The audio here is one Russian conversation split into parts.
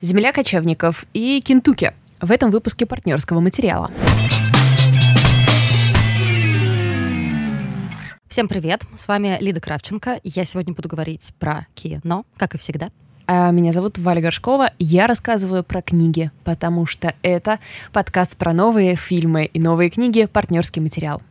Земля кочевников и Кентукки в этом выпуске партнерского материала. Всем привет, с вами Лида Кравченко. Я сегодня буду говорить про кино, как и всегда. А меня зовут Валя Горшкова. Я рассказываю про книги, потому что это подкаст про новые фильмы и новые книги «Партнерский материал».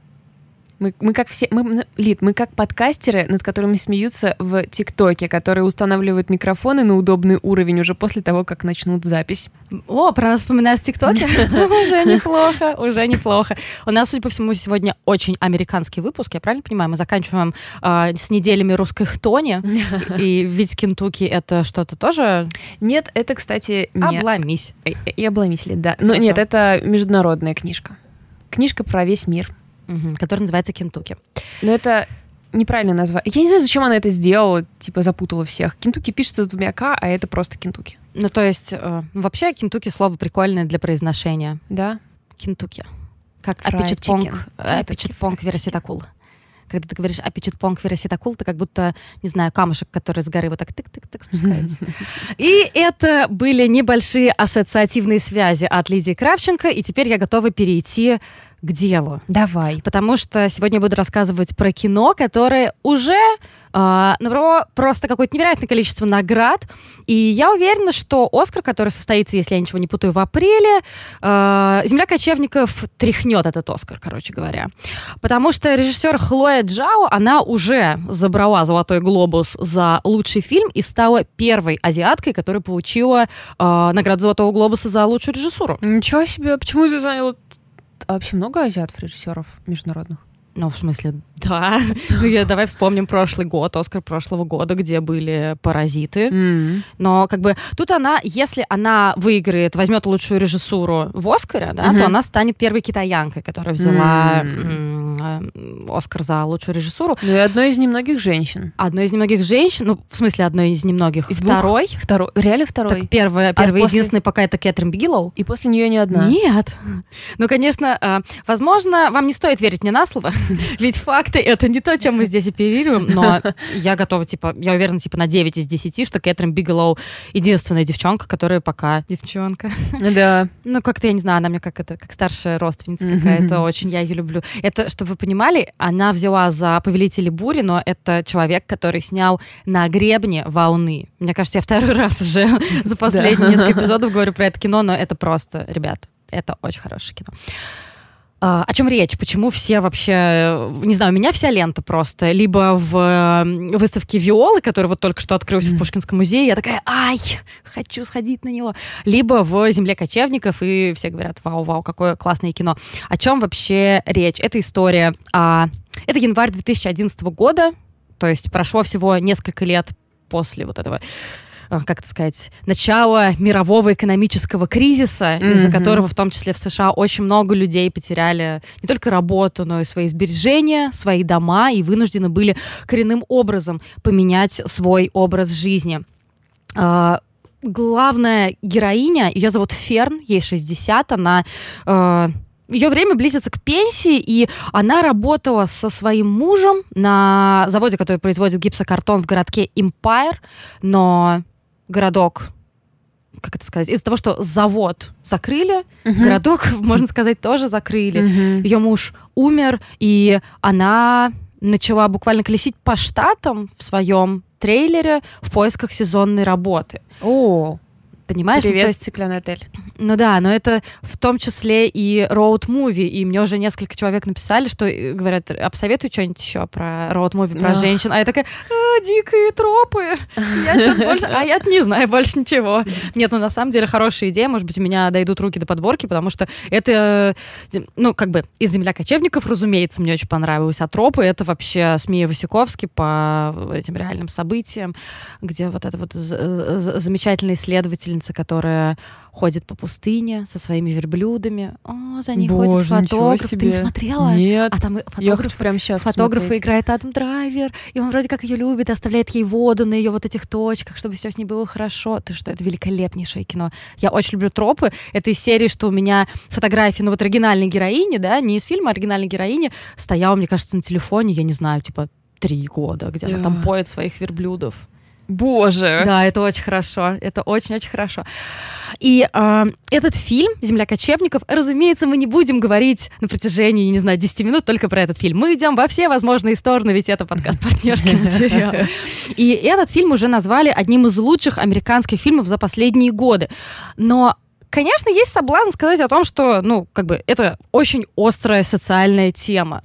Мы, мы как все, мы, Лид, мы как подкастеры, над которыми смеются в ТикТоке, которые устанавливают микрофоны на удобный уровень уже после того, как начнут запись. О, про нас вспоминают в ТикТоке? Уже неплохо, уже неплохо. У нас, судя по всему, сегодня очень американский выпуск, я правильно понимаю? Мы заканчиваем а, с неделями русской хтони, и ведь Кентукки это что-то тоже... Нет, это, кстати, не... Обломись. И обломись, Лид, да. Но нет, это международная книжка. Книжка про весь мир угу, который называется Кентукки. Но это неправильно назвать. Я не знаю, зачем она это сделала, типа запутала всех. Кентукки пишется с двумя К, а это просто Кентукки. Ну, то есть, э, вообще Кентукки слово прикольное для произношения. Да? Кентукки. Как апичетпонг, апичетпонг верситакул. Когда ты говоришь апичетпонг верситакул, ты как будто, не знаю, камушек, который с горы вот так тык-тык-тык спускается. И это были небольшие ассоциативные связи от Лидии Кравченко, и теперь я готова перейти к делу. Давай. Потому что сегодня я буду рассказывать про кино, которое уже э, набрало просто какое-то невероятное количество наград. И я уверена, что Оскар, который состоится, если я ничего не путаю, в апреле, э, «Земля кочевников» тряхнет этот Оскар, короче говоря. Потому что режиссер Хлоя Джао, она уже забрала «Золотой глобус» за лучший фильм и стала первой азиаткой, которая получила э, награду «Золотого глобуса» за лучшую режиссуру. Ничего себе, почему ты заняла вообще много азиатов режиссеров международных? Ну, в смысле, да. Ну, давай вспомним прошлый год, Оскар прошлого года, где были паразиты. Mm-hmm. Но как бы тут она, если она выиграет, возьмет лучшую режиссуру в Оскаре, да, mm-hmm. то она станет первой китаянкой, которая взяла mm-hmm. Оскар за лучшую режиссуру. Ну и одной из немногих женщин. Одной из немногих женщин, ну, в смысле, одной из немногих. Из второй. Второй. Реально второй? Так, первая, первая а после... единственная пока это Кэтрин Бигелоу. И после нее не одна? Нет. Ну, конечно, а, возможно, вам не стоит верить мне на слово, ведь факты — это не то, чем мы здесь оперируем, но я готова, типа, я уверена, типа, на 9 из 10, что Кэтрин Бигелоу единственная девчонка, которая пока девчонка. Да. Ну, как-то, я не знаю, она мне как это, как старшая родственница какая-то, очень я ее люблю. Это, чтобы вы понимали, она взяла за «Повелители бури», но это человек, который снял «На гребне волны». Мне кажется, я второй раз уже за последние несколько эпизодов говорю про это кино, но это просто, ребят, это очень хорошее кино. А, о чем речь? Почему все вообще... Не знаю, у меня вся лента просто. Либо в выставке Виолы, которая вот только что открылась mm. в Пушкинском музее, я такая, ай, хочу сходить на него. Либо в «Земле кочевников», и все говорят, вау-вау, какое классное кино. О чем вообще речь? Это история... А... Это январь 2011 года, то есть прошло всего несколько лет после вот этого Э, как это сказать, начало мирового экономического кризиса, mm-hmm. из-за которого в том числе в США очень много людей потеряли не только работу, но и свои сбережения, свои дома и вынуждены были коренным образом поменять свой образ жизни. Uh, главная героиня, ее зовут Ферн, ей 60, она uh, ее время близится к пенсии, и она работала со своим мужем на заводе, который производит гипсокартон в городке Empire, но городок как это сказать, из-за того, что завод закрыли, uh-huh. городок, можно сказать, тоже закрыли. Uh-huh. Ее муж умер, и она начала буквально колесить по штатам в своем трейлере в поисках сезонной работы. О, Понимаешь? Ну, Привет, ну, есть, стеклянный отель. Ну да, но это в том числе и роуд-муви, и мне уже несколько человек написали, что э, говорят, обсоветуй что-нибудь еще про роуд-муви, про женщин. А я такая, а, дикие тропы. Я больше... А я не знаю больше ничего. Нет, ну на самом деле хорошая идея. Может быть, у меня дойдут руки до подборки, потому что это, ну, как бы из «Земля кочевников», разумеется, мне очень понравилось. А тропы — это вообще с Мией Васиковски по этим реальным событиям, где вот эта вот замечательная исследователь учительница, которая ходит по пустыне со своими верблюдами. О, за ней Боже, ходит фотограф. Себе. Ты не смотрела? Нет. А там фотограф, я хочу прямо сейчас фотограф посмотреть. играет Адам Драйвер, и он вроде как ее любит, оставляет ей воду на ее вот этих точках, чтобы все с ней было хорошо. Ты что, это великолепнейшее кино. Я очень люблю тропы. Это из серии, что у меня фотографии, ну вот оригинальной героини, да, не из фильма, а оригинальной героини, стояла, мне кажется, на телефоне, я не знаю, типа три года, где yeah. она там поет своих верблюдов. Боже! Да, это очень хорошо. Это очень-очень хорошо. И э, этот фильм «Земля кочевников», разумеется, мы не будем говорить на протяжении, не знаю, 10 минут только про этот фильм. Мы идем во все возможные стороны, ведь это подкаст «Партнерский материал». И этот фильм уже назвали одним из лучших американских фильмов за последние годы. Но Конечно, есть соблазн сказать о том, что, ну, как бы, это очень острая социальная тема.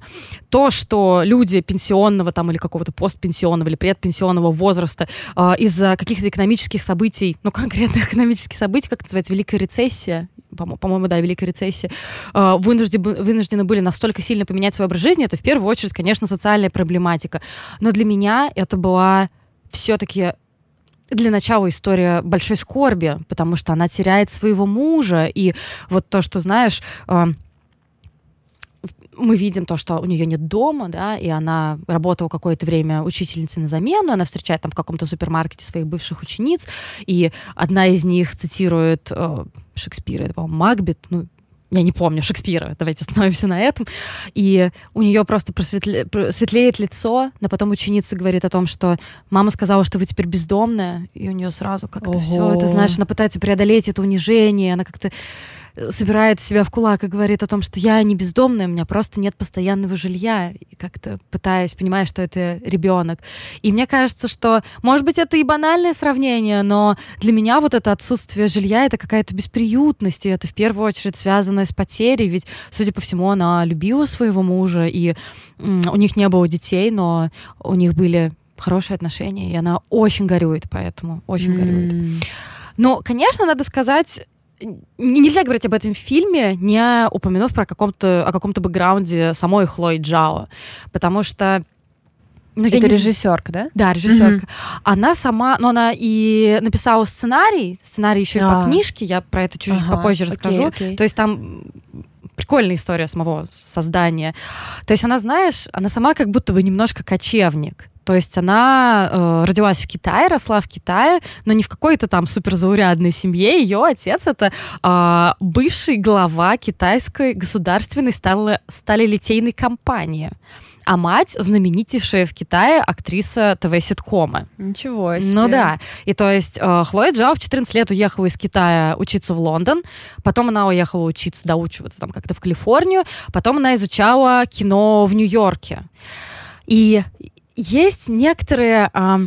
То, что люди пенсионного там или какого-то постпенсионного или предпенсионного возраста э, из-за каких-то экономических событий, ну, конкретно экономических событий, как это называется, Великая рецессия, по-моему, да, Великая рецессия, э, вынуждены, вынуждены были настолько сильно поменять свой образ жизни, это в первую очередь, конечно, социальная проблематика. Но для меня это была все-таки для начала история большой скорби, потому что она теряет своего мужа, и вот то, что, знаешь, э, мы видим то, что у нее нет дома, да, и она работала какое-то время учительницей на замену, она встречает там в каком-то супермаркете своих бывших учениц, и одна из них цитирует э, Шекспира, это, по-моему, Макбет, ну, я не помню Шекспира, давайте остановимся на этом. И у нее просто просветле, светлеет лицо, но потом ученица говорит о том, что мама сказала, что вы теперь бездомная, и у нее сразу как-то все, это знаешь, она пытается преодолеть это унижение, она как-то собирает себя в кулак и говорит о том, что я не бездомная, у меня просто нет постоянного жилья, и как-то пытаясь, понимая, что это ребенок. И мне кажется, что, может быть, это и банальное сравнение, но для меня вот это отсутствие жилья — это какая-то бесприютность, и это в первую очередь связано с потерей, ведь, судя по всему, она любила своего мужа, и у них не было детей, но у них были хорошие отношения, и она очень горюет поэтому, очень mm. горюет. Но, конечно, надо сказать, нельзя говорить об этом фильме, не упомянув про каком-то, о каком-то бэкграунде самой Хлои Джао, потому что ну, это режиссерка, да? Да, режиссерка. Mm-hmm. Она сама, ну, она и написала сценарий, сценарий еще и по книжке, я про это чуть-чуть ага, попозже расскажу. Okay, okay. То есть там прикольная история самого создания. То есть она, знаешь, она сама как будто бы немножко кочевник. То есть она э, родилась в Китае, росла в Китае, но не в какой-то там суперзаурядной семье. Ее отец это э, бывший глава китайской государственной стали, сталелитейной компании. А мать знаменитейшая в Китае актриса ТВ-ситкома. Ничего себе. Ну да. И то есть э, Хлоя Джао в 14 лет уехала из Китая учиться в Лондон, потом она уехала учиться, доучиваться там как-то в Калифорнию, потом она изучала кино в Нью-Йорке. И есть некоторые э,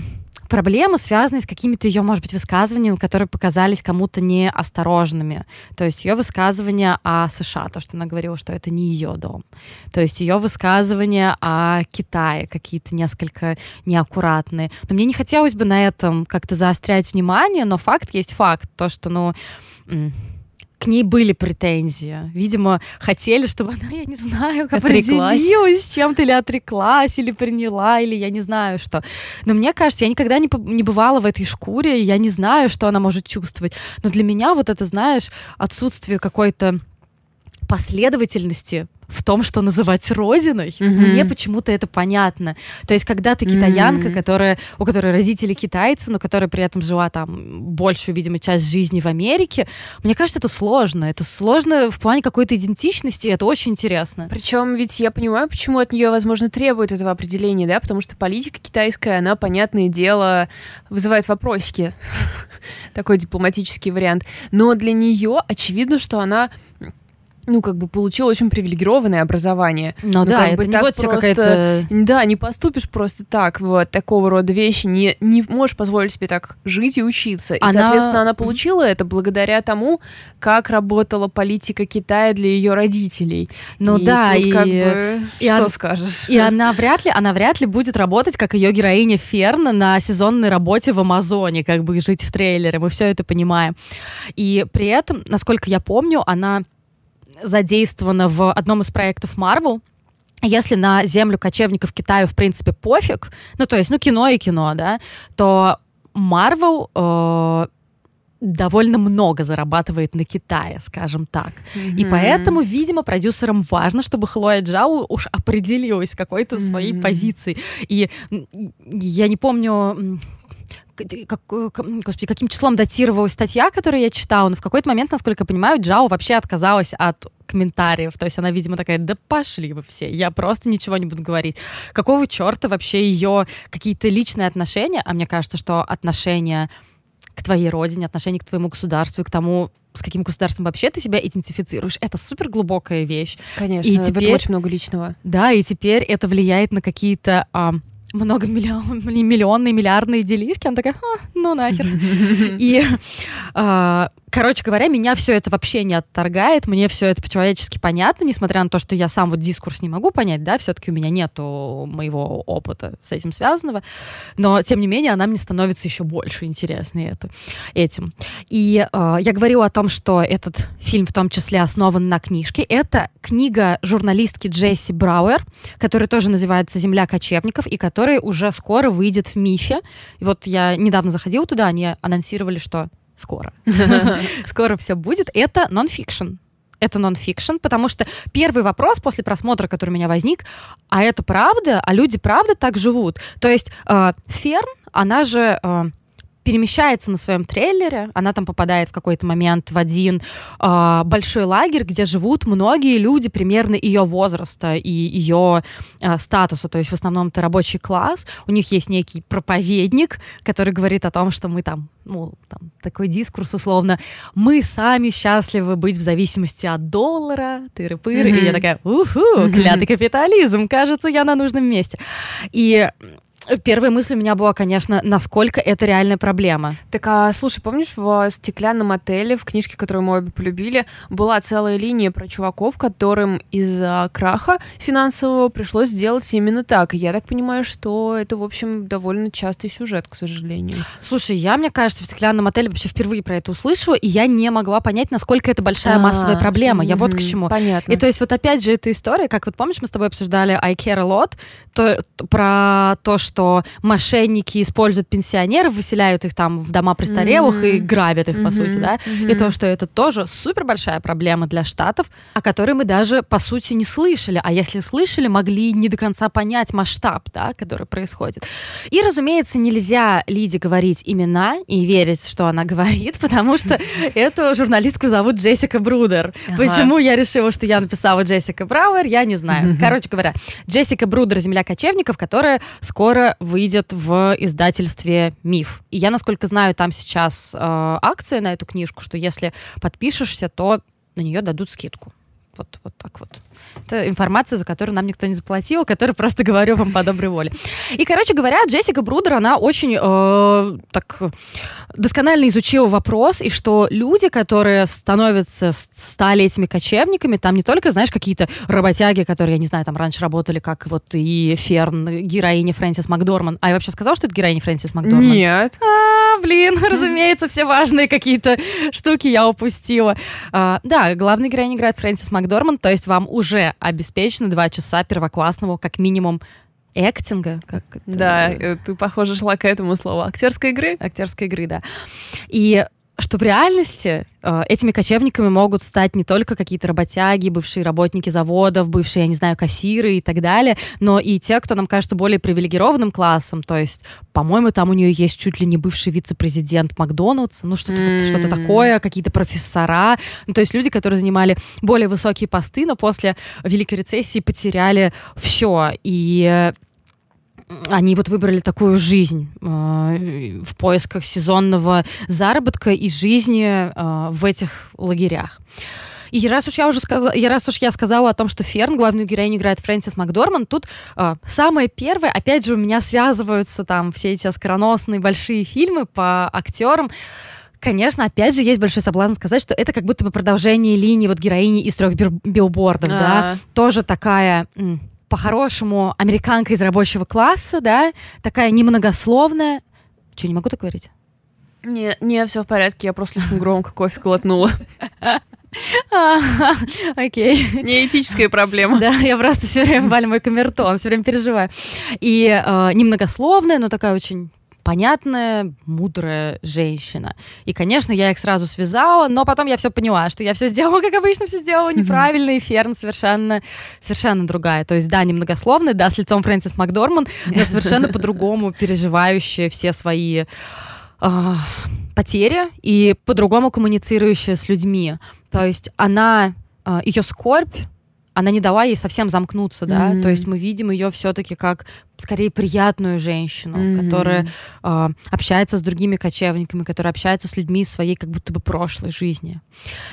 проблемы, связанные с какими-то ее, может быть, высказываниями, которые показались кому-то неосторожными. То есть ее высказывания о США, то, что она говорила, что это не ее дом. То есть ее высказывания о Китае какие-то несколько неаккуратные. Но мне не хотелось бы на этом как-то заострять внимание, но факт есть факт. То, что, ну к ней были претензии. Видимо, хотели, чтобы она, я не знаю, как определилась чем-то, или отреклась, или приняла, или я не знаю что. Но мне кажется, я никогда не, не бывала в этой шкуре, и я не знаю, что она может чувствовать. Но для меня вот это, знаешь, отсутствие какой-то последовательности в том, что называть родиной, mm-hmm. мне почему-то это понятно. То есть, когда ты китаянка, mm-hmm. которая, у которой родители китайцы, но которая при этом жила там большую, видимо, часть жизни в Америке, мне кажется, это сложно. Это сложно в плане какой-то идентичности, и это очень интересно. Причем ведь я понимаю, почему от нее, возможно, требует этого определения, да, потому что политика китайская, она, понятное дело, вызывает вопросики. Такой дипломатический вариант. Но для нее очевидно, что она ну, как бы получил очень привилегированное образование. Ну, ну да, как это бы, не вот просто, какая-то... Да, не поступишь просто так, вот, такого рода вещи, не, не можешь позволить себе так жить и учиться. И, она... соответственно, она получила это благодаря тому, как работала политика Китая для ее родителей. Ну и да, тут и... как бы, и что он... скажешь? И она вряд ли, она вряд ли будет работать, как ее героиня Ферна на сезонной работе в Амазоне, как бы жить в трейлере, мы все это понимаем. И при этом, насколько я помню, она задействована в одном из проектов Marvel. Если на землю кочевников Китаю, в принципе, пофиг, ну, то есть, ну, кино и кино, да, то Marvel э, довольно много зарабатывает на Китае, скажем так. Mm-hmm. И поэтому, видимо, продюсерам важно, чтобы Хлоя Джау уж определилась какой-то mm-hmm. своей позицией. И я не помню, как, господи, каким числом датировалась статья, которую я читала, но в какой-то момент, насколько я понимаю, Джао вообще отказалась от комментариев. То есть она, видимо, такая, да пошли вы все, я просто ничего не буду говорить. Какого черта вообще ее какие-то личные отношения, а мне кажется, что отношения к твоей родине, отношение к твоему государству и к тому, с каким государством вообще ты себя идентифицируешь, это супер глубокая вещь. Конечно, и теперь, в этом очень много личного. Да, и теперь это влияет на какие-то а, многомиллионные, миллиардные делишки. Она такая, а, ну нахер. И, а, короче говоря, меня все это вообще не отторгает, мне все это по-человечески понятно, несмотря на то, что я сам вот дискурс не могу понять, да, все-таки у меня нету моего опыта с этим связанного, но, тем не менее, она мне становится еще больше интересной это, этим. И э, я говорила о том, что этот фильм в том числе основан на книжке. Это книга журналистки Джессики Брудер, которая тоже называется «Земля кочевников», и которая уже скоро выйдет в МИФе. И вот я недавно заходила туда, они анонсировали, что скоро. Скоро все будет. Это нон-фикшн. Это нон-фикшн, потому что первый вопрос после просмотра, который у меня возник, а это правда? А люди правда так живут? То есть э, Ферн, она же э, перемещается на своем трейлере, она там попадает в какой-то момент в один э, большой лагерь, где живут многие люди примерно ее возраста и ее э, статуса, то есть в основном это рабочий класс, у них есть некий проповедник, который говорит о том, что мы там, ну, там такой дискурс условно, мы сами счастливы быть в зависимости от доллара, тыры-пыры, mm-hmm. и я такая, уху, клятый капитализм, кажется, я на нужном месте. И Первая мысль у меня была, конечно, насколько это реальная проблема. Так, а слушай, помнишь, в стеклянном отеле, в книжке, которую мы обе полюбили, была целая линия про чуваков, которым из-за краха финансового пришлось сделать именно так. И я так понимаю, что это, в общем, довольно частый сюжет, к сожалению. Слушай, я, мне кажется, в стеклянном отеле вообще впервые про это услышала, и я не могла понять, насколько это большая а, массовая проблема. Я вот к чему. Понятно. И то есть вот опять же эта история, как вот помнишь, мы с тобой обсуждали I Care a Lot, то, про то, что что мошенники используют пенсионеров, выселяют их там в дома престарелых mm-hmm. и грабят их, mm-hmm. по сути, да, mm-hmm. и то, что это тоже супер большая проблема для Штатов, о которой мы даже, по сути, не слышали, а если слышали, могли не до конца понять масштаб, да, который происходит. И, разумеется, нельзя Лиде говорить имена и верить, что она говорит, потому что эту журналистку зовут Джессика Брудер. Почему я решила, что я написала Джессика Брауэр, я не знаю. Короче говоря, Джессика Брудер «Земля кочевников», которая скоро выйдет в издательстве «Миф». И я, насколько знаю, там сейчас э, акция на эту книжку, что если подпишешься, то на нее дадут скидку. Вот, вот так вот. Это информация, за которую нам никто не заплатил, которую просто говорю вам по доброй воле. И, короче говоря, Джессика Брудер, она очень э, так досконально изучила вопрос, и что люди, которые становятся, стали этими кочевниками, там не только, знаешь, какие-то работяги, которые, я не знаю, там раньше работали, как вот и Ферн, героиня Фрэнсис Макдорманд. А я вообще сказал, что это героиня Фрэнсис Макдорманд? Нет. А, блин, разумеется, все важные какие-то штуки я упустила. А, да, главный героинь играет Фрэнсис Макдорман, то есть вам уже обеспечены два часа первоклассного, как минимум, эктинга. Как это... Да, э, ты, похоже, шла к этому слову. Актерской игры? Актерской игры, да. И что в реальности э, этими кочевниками могут стать не только какие-то работяги, бывшие работники заводов, бывшие, я не знаю, кассиры и так далее, но и те, кто нам кажется более привилегированным классом. То есть, по-моему, там у нее есть чуть ли не бывший вице-президент Макдональдса, ну что-то mm-hmm. вот, что такое, какие-то профессора. Ну, то есть люди, которые занимали более высокие посты, но после Великой рецессии потеряли все. И они вот выбрали такую жизнь э, в поисках сезонного заработка и жизни э, в этих лагерях. И раз уж я уже сказала, и раз уж я сказала о том, что Ферн, главную героиню играет Фрэнсис Макдорман, тут э, самое первое, опять же, у меня связываются там все эти оскароносные большие фильмы по актерам. Конечно, опять же, есть большой соблазн сказать, что это как будто бы продолжение линии вот героини из трех билбордов, А-а-а. да, тоже такая по-хорошему американка из рабочего класса, да, такая немногословная. Что, не могу так говорить? Не, не, все в порядке, я просто слишком громко кофе глотнула. Окей. Не этическая проблема. Да, я просто все время валю мой камертон, все время переживаю. И э, немногословная, но такая очень понятная, мудрая женщина. И, конечно, я их сразу связала, но потом я все поняла, что я все сделала, как обычно, все сделала неправильно, и Ферн совершенно, совершенно другая. То есть, да, немногословная, да, с лицом Фрэнсис Макдорман, но совершенно по-другому переживающая все свои э, потери и по-другому коммуницирующая с людьми. То есть она, э, ее скорбь она не дала ей совсем замкнуться, да, mm-hmm. то есть мы видим ее все-таки как скорее приятную женщину, mm-hmm. которая э, общается с другими кочевниками, которая общается с людьми из своей как будто бы прошлой жизни.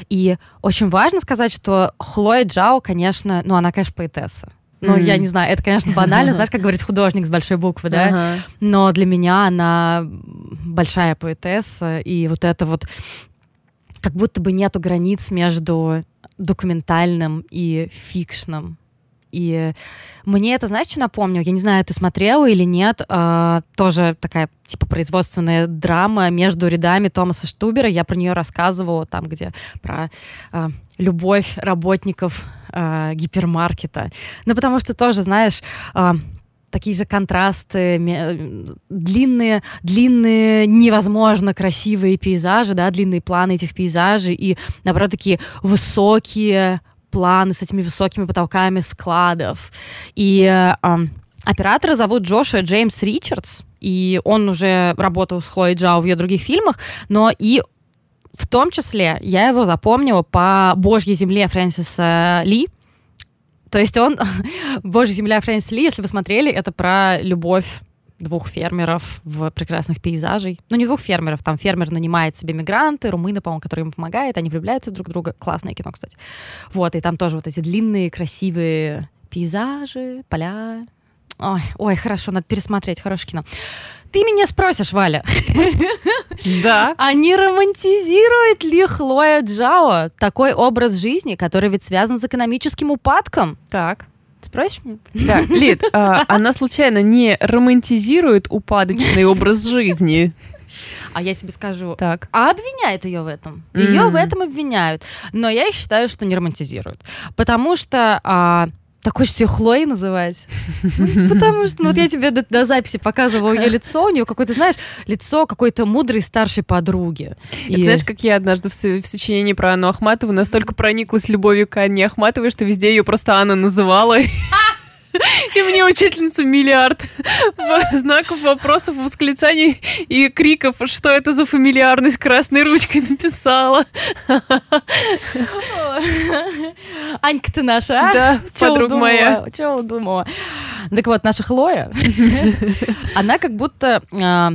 И очень важно сказать, что Хлоя Джао, конечно, ну она, конечно, поэтесса. Ну, mm-hmm. я не знаю, это, конечно, банально, знаешь, как говорить художник с большой буквы, да? Uh-huh. Но для меня она большая поэтесса, и вот это вот как будто бы нету границ между документальным и фикшном. И мне это, знаешь, что напомню? Я не знаю, ты смотрела или нет. Э, тоже такая, типа, производственная драма между рядами Томаса Штубера. Я про нее рассказывала там, где про э, любовь работников э, гипермаркета. Ну, потому что тоже, знаешь, такие же контрасты, длинные, длинные, невозможно красивые пейзажи, да, длинные планы этих пейзажей и, наоборот, такие высокие планы с этими высокими потолками складов. И э, оператора зовут Джоша Джеймс Ричардс, и он уже работал с Хлоей Джао в ее других фильмах, но и в том числе я его запомнила по «Божьей земле» Фрэнсиса Ли, то есть он, «Божья земля» Фрэнсис Ли, если вы смотрели, это про любовь двух фермеров в прекрасных пейзажей. Ну, не двух фермеров, там фермер нанимает себе мигранты, румыны, по-моему, которые ему помогают, они влюбляются друг в друга. Классное кино, кстати. Вот, и там тоже вот эти длинные, красивые пейзажи, поля. Ой, ой, хорошо, надо пересмотреть, хорошее кино. Ты меня спросишь, Валя. Да. А не романтизирует ли Хлоя Джао такой образ жизни, который ведь связан с экономическим упадком? Так. Спросишь меня? Да, Лид, а, она случайно не романтизирует упадочный образ жизни? А я тебе скажу, так. а обвиняют ее в этом. Ее mm-hmm. в этом обвиняют. Но я считаю, что не романтизируют. Потому что а, так хочется ее Хлоей называть. Потому что ну, вот я тебе до, до записи показывала ее лицо, у нее какое-то, знаешь, лицо какой-то мудрой старшей подруги. И... знаешь, как я однажды в, в сочинении про Анну Ахматову настолько прониклась любовью к Анне Ахматовой, что везде ее просто Анна называла. И мне учительница миллиард знаков вопросов, восклицаний и криков, что это за фамильярность красной ручкой написала. Анька ты наша, а? Да, подруга моя. Чего думала? Так вот, наша Хлоя, она как будто а,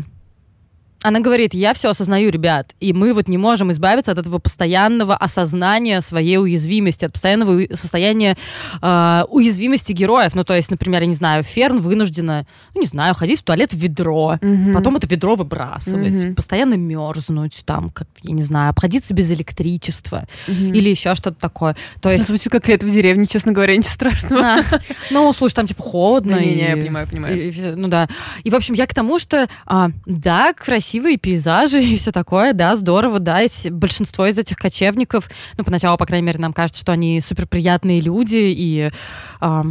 она говорит, я все осознаю, ребят, и мы вот не можем избавиться от этого постоянного осознания своей уязвимости, от постоянного состояния э, уязвимости героев. Ну, то есть, например, я не знаю, Ферн вынуждена, ну, не знаю, ходить в туалет в ведро, mm-hmm. потом это ведро выбрасывать, mm-hmm. постоянно мерзнуть, там, как, я не знаю, обходиться без электричества mm-hmm. или еще что-то такое. То есть... Это звучит как лето в деревне, честно говоря, ничего страшного. А, ну, слушай, там, типа, холодно. Не-не, я понимаю, понимаю. ну, да. И, в общем, я к тому, что, а, да, красиво красивые пейзажи и все такое, да, здорово, да, и большинство из этих кочевников, ну, поначалу, по крайней мере, нам кажется, что они супер приятные люди, и э,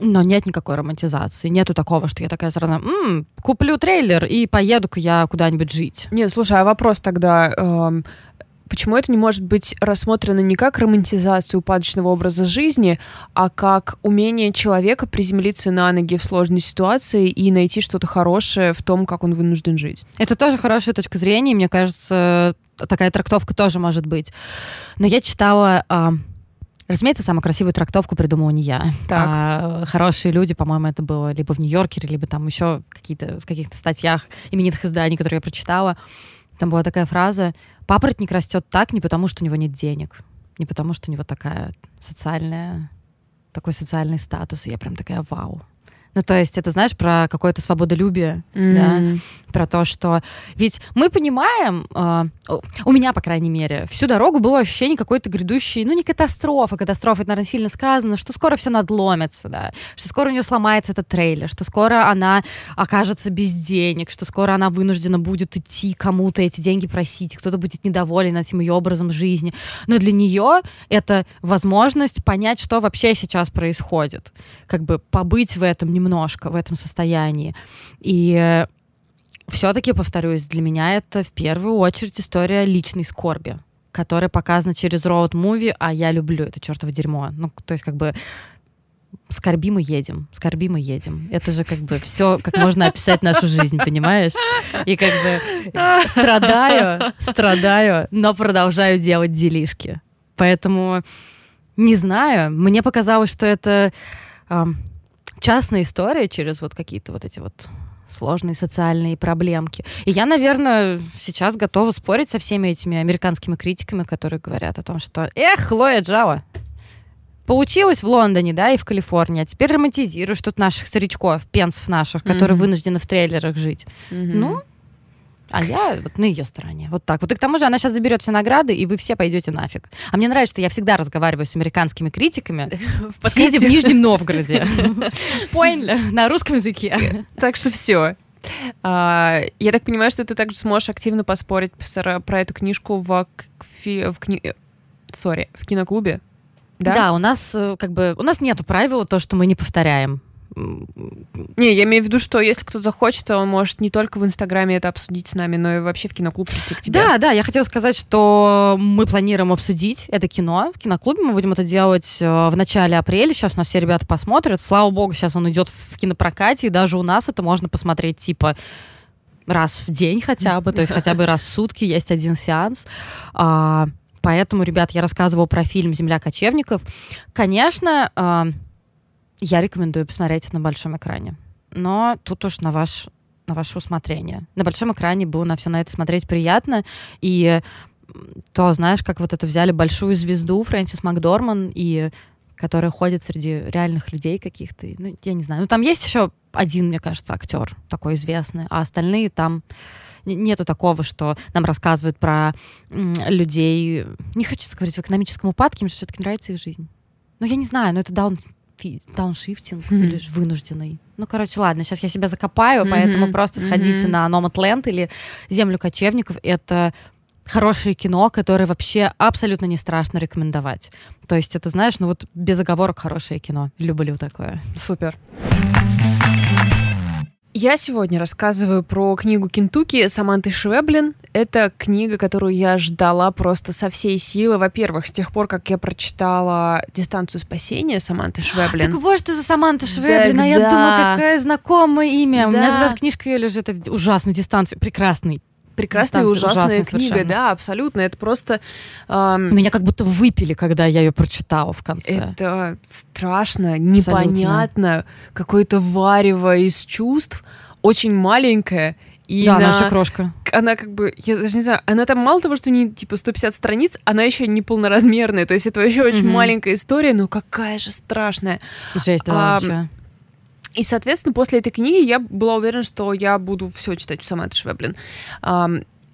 но нет никакой романтизации. Нету такого, что я такая сразу, м-м, куплю трейлер и поеду-ка я куда-нибудь жить. Нет, слушай, а вопрос тогда... Эм, почему это не может быть рассмотрено не как романтизация упадочного образа жизни, а как умение человека приземлиться на ноги в сложной ситуации и найти что-то хорошее в том, как он вынужден жить? Это тоже хорошая точка зрения, мне кажется, такая трактовка тоже может быть. Но я читала... А, разумеется, самую красивую трактовку придумала не я. Так. А хорошие люди, по-моему, это было либо в Нью-Йоркере, либо там еще какие-то, в каких-то статьях именитых изданий, которые я прочитала. Там была такая фраза Папоротник растет так не потому, что у него нет денег, не потому, что у него такая социальная, такой социальный статус. И я прям такая, вау, ну, то есть это, знаешь, про какое-то свободолюбие, mm-hmm. да, про то, что... Ведь мы понимаем, э, у меня, по крайней мере, всю дорогу было ощущение какой-то грядущей, ну, не катастрофа, катастрофа, это, наверное, сильно сказано, что скоро все надломится, да, что скоро у нее сломается этот трейлер, что скоро она окажется без денег, что скоро она вынуждена будет идти кому-то эти деньги просить, кто-то будет недоволен этим ее образом жизни. Но для нее это возможность понять, что вообще сейчас происходит. Как бы побыть в этом, немного немножко в этом состоянии. И все-таки, повторюсь, для меня это в первую очередь история личной скорби, которая показана через роуд-муви, а я люблю это чертово дерьмо. Ну, то есть как бы скорби мы едем, скорби мы едем. Это же как бы все, как можно описать нашу жизнь, понимаешь? И как бы страдаю, страдаю, но продолжаю делать делишки. Поэтому не знаю, мне показалось, что это э, частная история через вот какие-то вот эти вот сложные социальные проблемки. И я, наверное, сейчас готова спорить со всеми этими американскими критиками, которые говорят о том, что «Эх, Хлоя Джао, Получилось в Лондоне, да, и в Калифорнии. А теперь романтизируешь тут наших старичков, пенсов наших, которые mm-hmm. вынуждены в трейлерах жить. Mm-hmm. Ну, а я вот на ее стороне. Вот так. Вот и к тому же она сейчас заберет все награды, и вы все пойдете нафиг. А мне нравится, что я всегда разговариваю с американскими критиками, сидя в Нижнем Новгороде. Поняли? На русском языке. Так что все. А, я так понимаю, что ты также сможешь активно поспорить про эту книжку в, в, кни... Sorry, в киноклубе. Да? да, у нас э, как бы у нас нету правила то, что мы не повторяем. Не, я имею в виду, что если кто-то захочет, то он может не только в Инстаграме это обсудить с нами, но и вообще в киноклуб прийти к тебе. Да, да, я хотела сказать, что мы планируем обсудить это кино в киноклубе. Мы будем это делать э, в начале апреля. Сейчас у нас все ребята посмотрят. Слава богу, сейчас он идет в кинопрокате, и даже у нас это можно посмотреть типа раз в день хотя бы, то есть хотя бы раз в сутки есть один сеанс. А, поэтому, ребят, я рассказывала про фильм «Земля кочевников». Конечно, а, я рекомендую посмотреть на большом экране. Но тут уж на ваш на ваше усмотрение. На большом экране было на все на это смотреть приятно. И то, знаешь, как вот это взяли большую звезду Фрэнсис Макдорман, и которая ходит среди реальных людей каких-то. Ну, я не знаю. Ну, там есть еще один, мне кажется, актер такой известный, а остальные там нету такого, что нам рассказывают про людей. Не хочется говорить в экономическом упадке, им же все-таки нравится их жизнь. Ну, я не знаю, но это даун дауншифтинг mm-hmm. или вынужденный. Ну, короче, ладно, сейчас я себя закопаю, mm-hmm. поэтому просто сходите mm-hmm. на Номадленд или Землю кочевников. Это хорошее кино, которое вообще абсолютно не страшно рекомендовать. То есть это, знаешь, ну вот без оговорок хорошее кино. Люблю такое. Супер. Я сегодня рассказываю про книгу Кентуки Саманты Швеблин. Это книга, которую я ждала просто со всей силы. Во-первых, с тех пор, как я прочитала «Дистанцию спасения» Саманты Швеблин. Так вот, что за Саманта Швеблин, а я думаю, какое знакомое имя. Да. У меня же даже книжка ее лежит. Это ужасный «Дистанция», прекрасный прекрасная и ужасная книга, совершенно. да, абсолютно. Это просто... Эм, Меня как будто выпили, когда я ее прочитала в конце. Это страшно, непонятно, какое-то варево из чувств, очень маленькое. И да, на... она еще крошка. Она как бы, я даже не знаю, она там мало того, что не типа 150 страниц, она еще не полноразмерная. То есть это вообще очень mm-hmm. маленькая история, но какая же страшная. Жесть, да, а, вообще. И, соответственно, после этой книги я была уверена, что я буду все читать у Саманты Швеблин. А,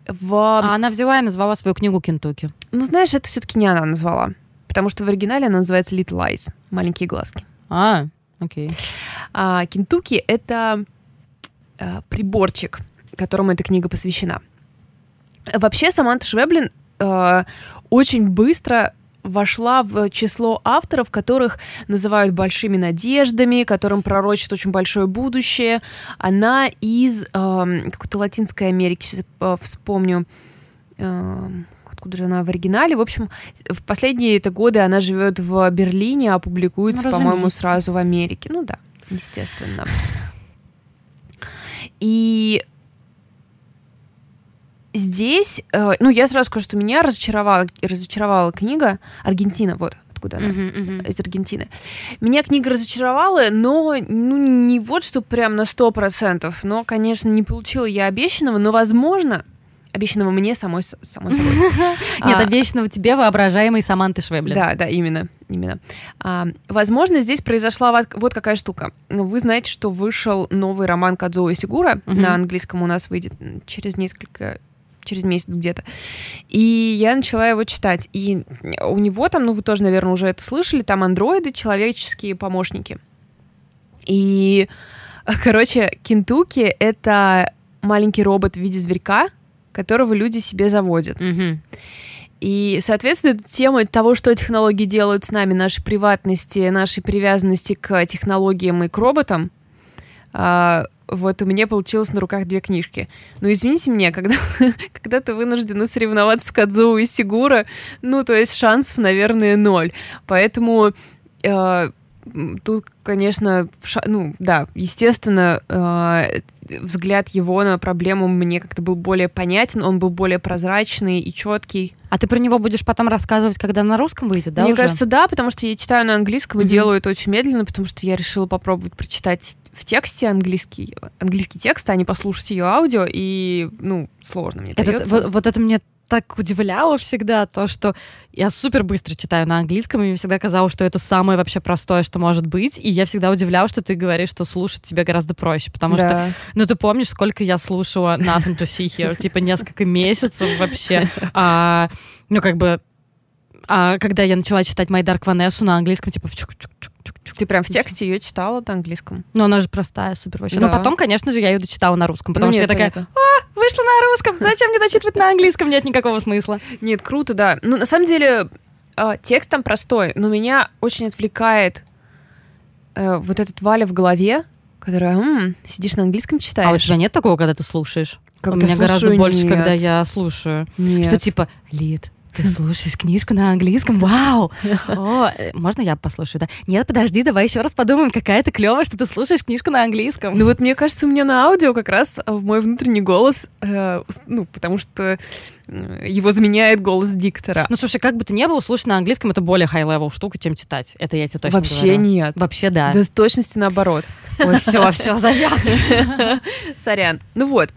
в... а она взяла и назвала свою книгу Кентуки. Ну, знаешь, это все-таки не она назвала. Потому что в оригинале она называется Little Eyes, маленькие глазки. А, окей. А, Кентуки — это а, приборчик, которому эта книга посвящена. Вообще, Саманта Швеблин а, очень быстро вошла в число авторов, которых называют большими надеждами, которым пророчат очень большое будущее. Она из э, какой-то Латинской Америки, сейчас э, вспомню. Э, откуда же она в оригинале. В общем, в последние это годы она живет в Берлине, а публикуется, ну, по-моему, сразу в Америке. Ну да, естественно. И здесь, э, ну, я сразу скажу, что меня разочаровала, разочаровала книга «Аргентина», вот откуда она, uh-huh, uh-huh. из Аргентины. Меня книга разочаровала, но ну, не вот что прям на сто процентов, но, конечно, не получила я обещанного, но, возможно, обещанного мне самой, самой собой. Нет, а, обещанного тебе воображаемой Саманты Швеблин. Да, да, именно, именно. А, возможно, здесь произошла вот какая штука. Вы знаете, что вышел новый роман Кадзуо Сигура, на английском у нас выйдет через несколько через месяц где-то. И я начала его читать. И у него там, ну вы тоже, наверное, уже это слышали, там андроиды, человеческие помощники. И, короче, Кентуки — это маленький робот в виде зверька, которого люди себе заводят. Mm-hmm. И, соответственно, тема того, что технологии делают с нами, нашей приватности, нашей привязанности к технологиям и к роботам, а, вот у меня получилось на руках две книжки. Ну, извините меня, когда, когда ты вынуждена соревноваться с Кадзоу и Сигура, ну, то есть шансов, наверное, ноль. Поэтому э, тут, конечно, ша- ну, да, естественно, э, взгляд его на проблему мне как-то был более понятен, он был более прозрачный и четкий. А ты про него будешь потом рассказывать, когда на русском выйдет, да? Мне уже? кажется, да, потому что я читаю на английском и Мгм. делаю это очень медленно, потому что я решила попробовать прочитать в тексте английский, английский текст, а не послушать ее аудио, и, ну, сложно мне Это- дается. вот, вот это мне так удивляло всегда, то, что я супер быстро читаю на английском, и мне всегда казалось, что это самое вообще простое, что может быть, и я всегда удивлялась, что ты говоришь, что слушать тебе гораздо проще, потому что, Да. ну, ты помнишь, сколько я слушала Nothing to See Here, типа несколько месяцев вообще, А, ну, как бы, а когда я начала читать My Dark Vanessa на английском, типа, чук-чук-чук-чук-чук. Ты прям в тексте ее читала на английском. но она же простая, супер вообще. Но Да. потом, конечно же, я ее дочитала на русском, потому Ну, что нет, я такая, понятно. вышла на русском, зачем мне дочитывать на английском, нет никакого смысла. Нет, круто, да. Ну, на самом деле, а, текст там простой, но меня очень отвлекает э, вот этот Валя в голове, которая, «М, сидишь на английском А у читаешь. тебя нет такого, когда ты слушаешь? Как у меня гораздо слушаю, больше, нет. когда я слушаю. Нет. Что типа, Лид, ты слушаешь книжку на английском? Вау! О, э, можно я послушаю, да? Нет, подожди, давай еще раз подумаем, какая ты клевая, что ты слушаешь книжку на английском. Ну вот мне кажется, у меня на аудио как раз в мой внутренний голос, э, ну, потому что э, его заменяет голос диктора. Ну, слушай, как бы ты ни был, слушать на английском это более high-level штука, чем читать. Это я тебе точно Вообще говорю. нет. Вообще да. Да с точностью наоборот. Ой, все, все, завязывай. Сорян. Ну вот.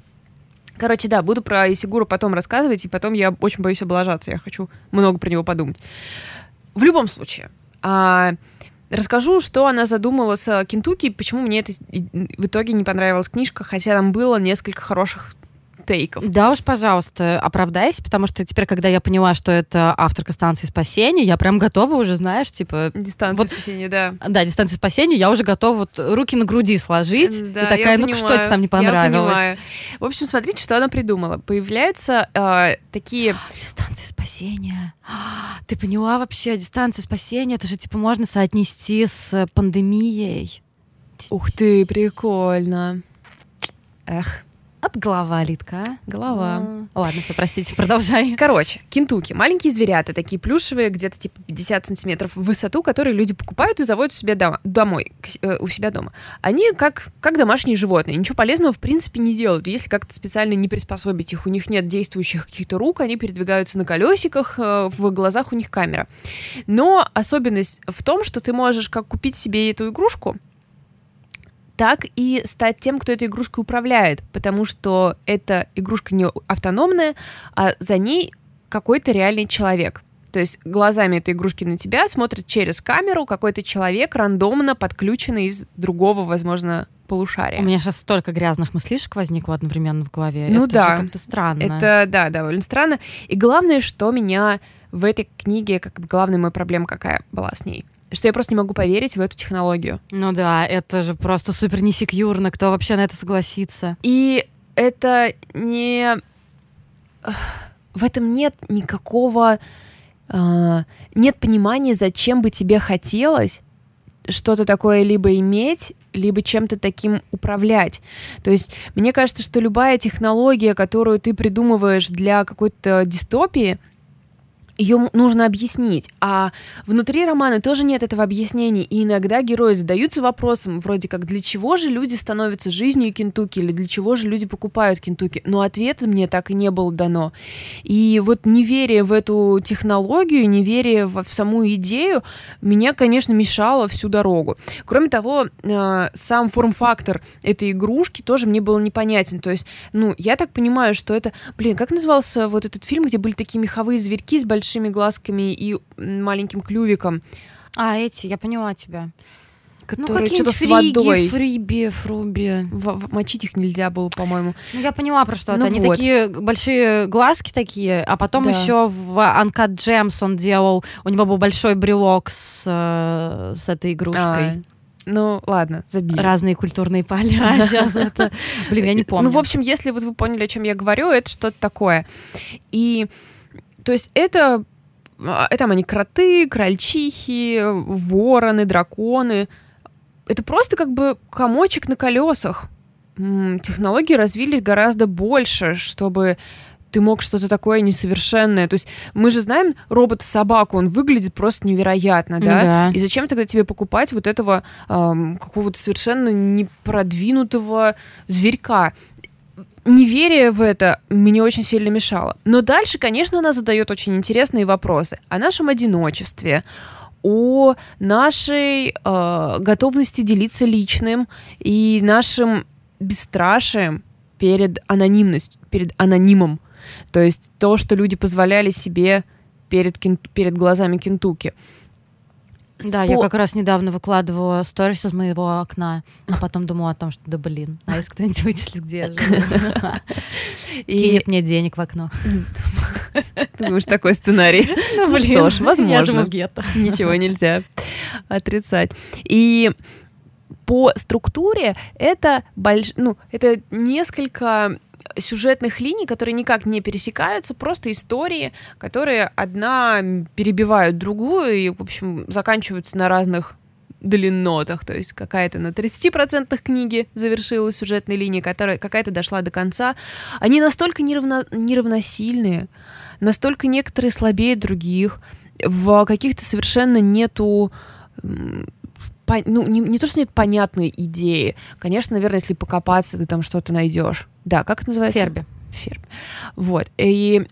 Короче, да, буду про Исигуру потом рассказывать, и потом я очень боюсь облажаться. Я хочу много про него подумать. В любом случае, а, расскажу, что она задумала с Кентукки, почему мне это в итоге не понравилась книжка, хотя там было несколько хороших тейков. Да уж, пожалуйста, оправдайся, потому что теперь, когда я поняла, что это авторка станции спасения, я прям готова уже, знаешь, типа, Дистанция Вот- спасения, да. да, дистанция спасения, я уже готова вот руки на груди сложить. Да, и такая, ну что тебе там не понравилось? В общем, смотрите, что она придумала. Появляются э, такие... Дистанция спасения. Ты поняла вообще, дистанция спасения, это же типа можно соотнести с пандемией. Ух ты, прикольно. Эх, От голова, Литка. голова. А, Ладно, все, простите, продолжай. Короче, кентуки. Маленькие зверята, такие плюшевые, где-то типа 50 сантиметров в высоту, которые люди покупают и заводят себе дома, домой, к с- э, у себя дома. Они как, как домашние животные. Ничего полезного в принципе не делают. Если как-то специально не приспособить их, у них нет действующих каких-то рук, они передвигаются на колесиках, э, в глазах у них камера. Но особенность в том, что ты можешь как купить себе эту игрушку, так и стать тем, кто этой игрушкой управляет, потому что эта игрушка не автономная, а за ней какой-то реальный человек. То есть глазами этой игрушки на тебя смотрит через камеру какой-то человек, рандомно подключенный из другого, возможно, полушария. У меня сейчас столько грязных мыслишек возникло одновременно в голове. Ну это да. как-то странно. Это, да, довольно странно. И главное, что меня в этой книге, как бы главная моя проблема какая была с ней, что я просто не могу поверить в эту технологию. Ну да, это же просто супер несекьюрно. Кто вообще на это согласится? И это не... В этом нет никакого... а, Нет понимания, зачем бы тебе хотелось что-то такое либо иметь, либо чем-то таким управлять. То есть мне кажется, что любая технология, которую ты придумываешь для какой-то дистопии, ее нужно объяснить. А внутри романа тоже нет этого объяснения. И иногда герои задаются вопросом, вроде как, для чего же люди становятся жизнью Кентуки, или для чего же люди покупают Кентуки. Но ответа мне так и не было дано. И вот неверие в эту технологию, неверие в, саму идею меня, конечно, мешало всю дорогу. Кроме того, э, сам форм-фактор этой игрушки тоже мне был непонятен. То есть, ну, я так понимаю, что это... Блин, как назывался вот этот фильм, где были такие меховые зверьки с большими глазками и маленьким клювиком, А, эти, я поняла тебя. которые ну, что-то с водой... фриби, фруби. В- в- мочить их нельзя было, по-моему. Ну, я поняла про что это. Ну Они вот. такие большие глазки такие, а потом Да. еще в Uncut Gems он делал, у него был большой брелок с, э, с этой игрушкой. А, ну, ладно, забили. Разные культурные поля. Сейчас это... Блин, я не помню. Ну, в общем, если вот вы поняли, о чем я говорю, это что-то такое. И, то есть, это, а, там они кроты, крольчихи, вороны, драконы. это просто как бы комочек на колесах. Технологии развились гораздо больше, чтобы ты мог что-то такое несовершенное. То есть мы же знаем робота-собаку, он выглядит просто невероятно, да? да. И зачем тогда тебе покупать вот этого эм, какого-то совершенно непродвинутого зверька? Неверие в это мне очень сильно мешало. Но дальше, конечно, она задает очень интересные вопросы о нашем одиночестве, о нашей э, готовности делиться личным и нашим бесстрашием перед анонимностью, перед анонимом. То есть то, что люди позволяли себе перед, перед глазами Кентуки. Да, я как раз недавно выкладывала сторис из моего окна, а потом думала о том, что да блин, а если кто-нибудь вычислит, где я живу? И кинет мне денег в окно. Думаешь, такой сценарий? Ну, что ж, возможно. Ничего нельзя отрицать. И по структуре это больш... ну, это несколько сюжетных линий, которые никак не пересекаются, просто истории, которые одна перебивают другую и, в общем, заканчиваются на разных длиннотах, то есть какая-то на 30% книги завершилась сюжетная линия, которая какая-то дошла до конца. Они настолько неравно, неравносильные, настолько некоторые слабее других, в каких-то совершенно нету по, ну, не, не то, что нет понятной идеи. Конечно, наверное, если покопаться, ты там что-то найдешь. Да, как это называется? Ферби. Ферби. Вот. И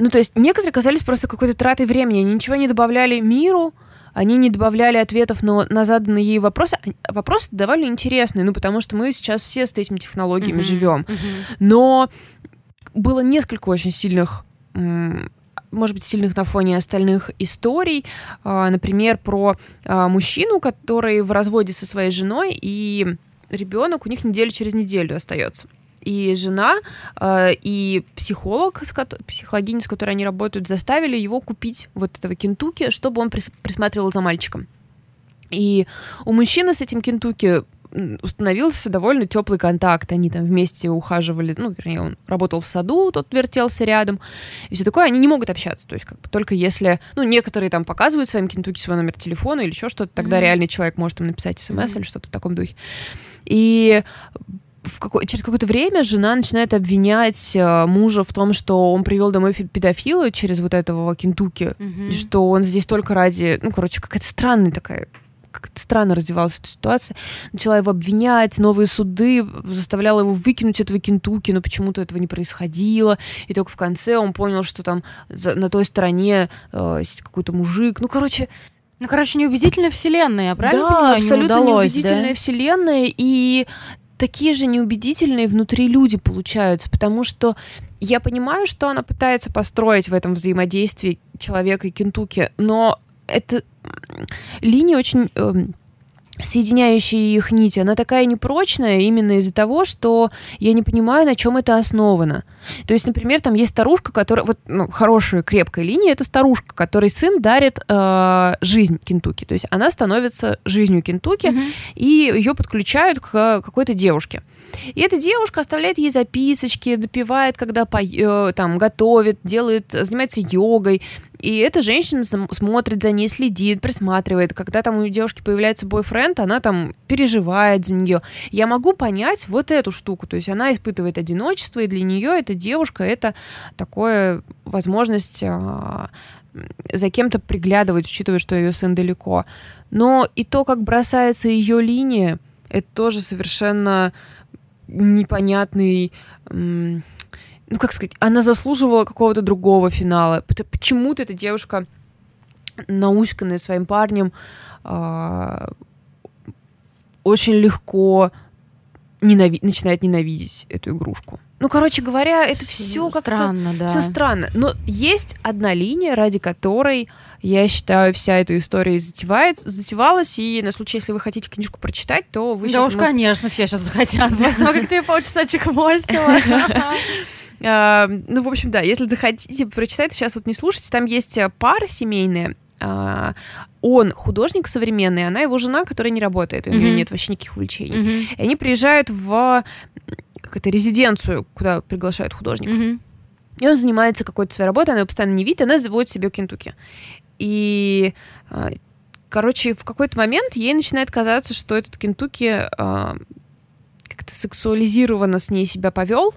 ну, то есть некоторые казались просто какой-то тратой времени. Они ничего не добавляли миру, они не добавляли ответов на, на заданные ей вопросы. Вопросы довольно интересные, ну, потому что мы сейчас все с этими технологиями mm-hmm. живем. Mm-hmm. Но было несколько очень сильных может быть, сильных на фоне остальных историй. А, например, про а, мужчину, который в разводе со своей женой, и ребенок у них неделю через неделю остается. И жена э, и психолог, психологиня, с которой они работают, заставили его купить вот этого кентуки, чтобы он присматривал за мальчиком. И у мужчины с этим кентуки установился довольно теплый контакт. Они там вместе ухаживали, ну, вернее, он работал в саду, тот вертелся рядом. И все такое, они не могут общаться. То есть, как бы только если, ну, некоторые там показывают своим кентуки свой номер телефона или еще что-то, тогда mm-hmm. реальный человек может им написать смс mm-hmm. или что-то в таком духе. И в какой, через какое-то время жена начинает обвинять э, мужа в том, что он привел домой педофила через вот этого кентуки, mm-hmm. и что он здесь только ради, ну, короче, какая-то странная такая как-то странно развивалась эта ситуация. Начала его обвинять, новые суды, заставляла его выкинуть этого Кентуки, но почему-то этого не происходило. И только в конце он понял, что там за, на той стороне э, какой-то мужик. Ну, короче... Ну, короче, неубедительная вселенная, я правильно да, понимаю? абсолютно не удалось, неубедительная да? вселенная, и такие же неубедительные внутри люди получаются, потому что я понимаю, что она пытается построить в этом взаимодействии человека и Кентуки, но это линия очень э, соединяющая их нити, она такая непрочная именно из-за того, что я не понимаю, на чем это основано. То есть, например, там есть старушка, которая, вот, ну, хорошая, крепкая линия, это старушка, которой сын дарит э, жизнь Кентуки. То есть она становится жизнью Кентуки, mm-hmm. и ее подключают к какой-то девушке. И эта девушка оставляет ей записочки, допивает, когда по, э, там готовит, делает, занимается йогой. И эта женщина смотрит за ней, следит, присматривает. Когда там у девушки появляется бойфренд, она там переживает за нее. Я могу понять вот эту штуку. То есть она испытывает одиночество, и для нее эта девушка это такое возможность а, за кем-то приглядывать, учитывая, что ее сын далеко. Но и то, как бросается ее линия, это тоже совершенно непонятный ну, как сказать, она заслуживала какого-то другого финала. Почему-то эта девушка, науськанная своим парнем, э, очень легко ненави- начинает ненавидеть эту игрушку. Ну, короче говоря, это все как-то странно, да. все странно. Но есть одна линия, ради которой я считаю, вся эта история затевается, затевалась, и на случай, если вы хотите книжку прочитать, то вы да уж, может... конечно, все сейчас захотят, после того, как ты полчаса чекмостила. А, ну, в общем, да, если захотите прочитать, сейчас вот не слушайте, там есть э, пара семейная, он художник современный, она его жена, которая не работает, у нее нет вообще никаких увлечений. И они приезжают в какую-то резиденцию, куда приглашают художников. И он занимается какой-то своей работой, она его постоянно не видит, она заводит себе Кентуки. И а, короче, в какой-то момент ей начинает казаться, что этот Кентукки э, как-то сексуализированно с ней себя повел,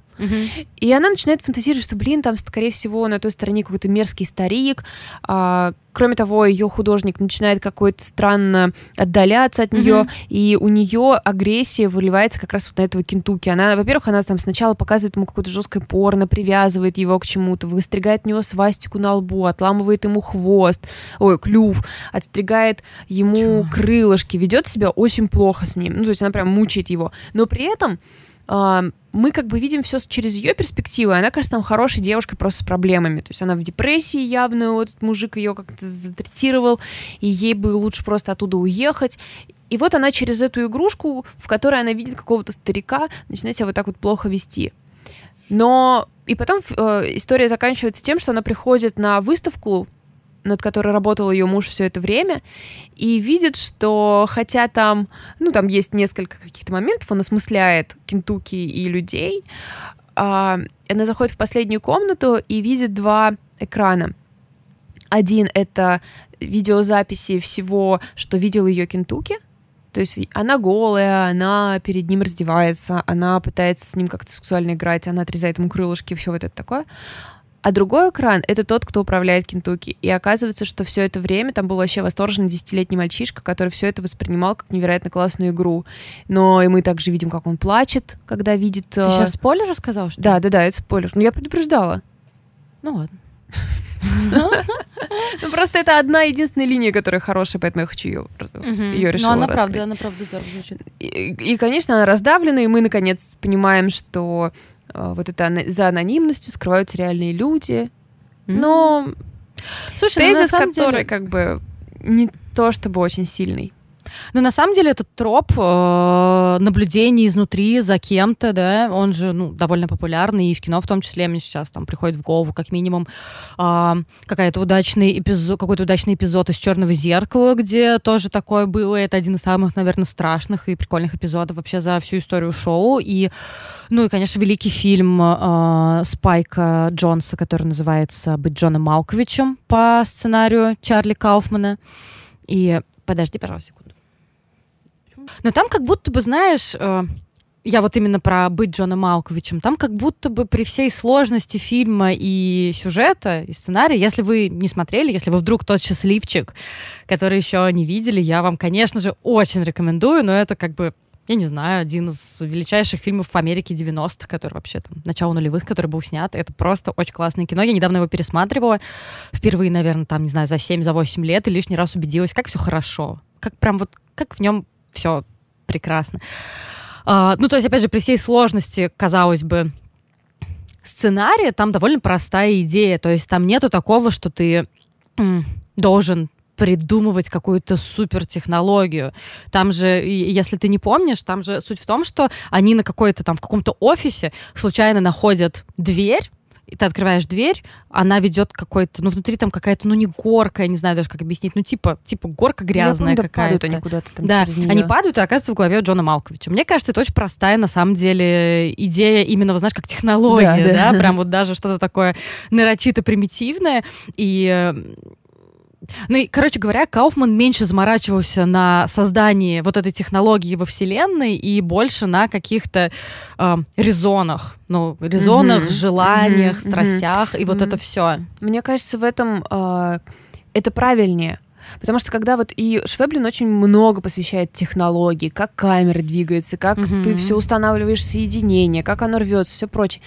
И она начинает фантазировать, что, блин, там, скорее всего, на той стороне какой-то мерзкий старик. А, кроме того, ее художник начинает какой-то странно отдаляться от нее, Мгм. и у нее агрессия выливается как раз вот на этого Кентуки. Она, во-первых, она там сначала показывает ему какое-то жесткое порно, привязывает его к чему-то, выстригает у него свастику на лбу, отламывает ему хвост, ой, клюв, отстригает ему Чё? крылышки, ведет себя очень плохо с ним. Ну, то есть она прям мучает его. Но при этом мы как бы видим все через ее перспективу, и она кажется нам хорошей девушкой просто с проблемами. То есть она в депрессии явно, вот этот мужик ее как-то затретировал, и ей бы лучше просто оттуда уехать. И вот она через эту игрушку, в которой она видит какого-то старика, начинает себя вот так вот плохо вести. Но и потом э, история заканчивается тем, что она приходит на выставку, над которой работал ее муж все это время, и видит, что хотя там, ну, там есть несколько каких-то моментов, он осмысляет Кентуки и людей, а, она заходит в последнюю комнату и видит два экрана. Один — это видеозаписи всего, что видел ее Кентуки, то есть она голая, она перед ним раздевается, она пытается с ним как-то сексуально играть, она отрезает ему крылышки, все вот это такое. А другой экран — это тот, кто управляет Кентуки. И оказывается, что все это время там был вообще восторженный десятилетний мальчишка, который все это воспринимал как невероятно классную игру. Но и мы также видим, как он плачет, когда видит... Ты э, сейчас спойлер рассказал, что? Да, да, да, это спойлер. Ну, я предупреждала. Ну ладно. Ну, просто это одна единственная линия, которая хорошая, поэтому я хочу ее, ее решила Но она правда, она правда здорово звучит. И, конечно, она раздавлена, и мы, наконец, понимаем, что вот это за анонимностью скрываются реальные люди. Но Слушай, ну, тезис, деле- который как бы не то чтобы очень сильный. Ну, на самом деле, этот троп э, наблюдений изнутри за кем-то, да, он же, ну, довольно популярный, и в кино в том числе. Мне сейчас там приходит в голову, как минимум, а, какая-то удачный эпизод, какой-то удачный эпизод из «Черного зеркала», где тоже такое было, это один из самых, наверное, страшных и прикольных эпизодов вообще за всю историю шоу, и, ну, и, конечно, великий фильм э, Спайка Джонса, который называется «Быть Джоном Малковичем» по сценарию Чарли Кауфмана, и подожди, пожалуйста, секунду. Но там как будто бы, знаешь, э, я вот именно про быть Джоном Малковичем, там как будто бы при всей сложности фильма и сюжета, и сценария, если вы не смотрели, если вы вдруг тот счастливчик, который еще не видели, я вам, конечно же, очень рекомендую, но это как бы я не знаю, один из величайших фильмов в Америке 90-х, который вообще там, начало нулевых, который был снят. Это просто очень классное кино. Я недавно его пересматривала. Впервые, наверное, там, не знаю, за 7-8 лет и лишний раз убедилась, как все хорошо. Как прям вот, как в нем все прекрасно. А, ну, то есть, опять же, при всей сложности, казалось бы, сценария, там довольно простая идея. То есть там нету такого, что ты должен придумывать какую-то супертехнологию. Там же, если ты не помнишь, там же суть в том, что они на какой-то там, в каком-то офисе случайно находят дверь, и ты открываешь дверь, она ведет какой-то, ну, внутри там какая-то, ну, не горка, я не знаю даже, как объяснить, ну, типа, типа горка грязная Я помню, да, какая-то. падают они куда-то там Да, через неё. они падают и оказываются в голове Джона Малковича. Мне кажется, это очень простая, на самом деле, идея именно, вот, знаешь, как технология, Да, да, да. прям вот даже что-то такое нарочито примитивное. И э, ну и, короче говоря, Кауфман меньше заморачивался на создании вот этой технологии во Вселенной и больше на каких-то э, резонах. Ну, резонах, Мгм. желаниях, Мгм. страстях, и вот Мгм. это все. Мне кажется, в этом э, это правильнее. Потому что когда вот и Швеблин очень много посвящает технологии, как камера двигается, как Мгм. ты все устанавливаешь соединение, как оно рвется, все прочее.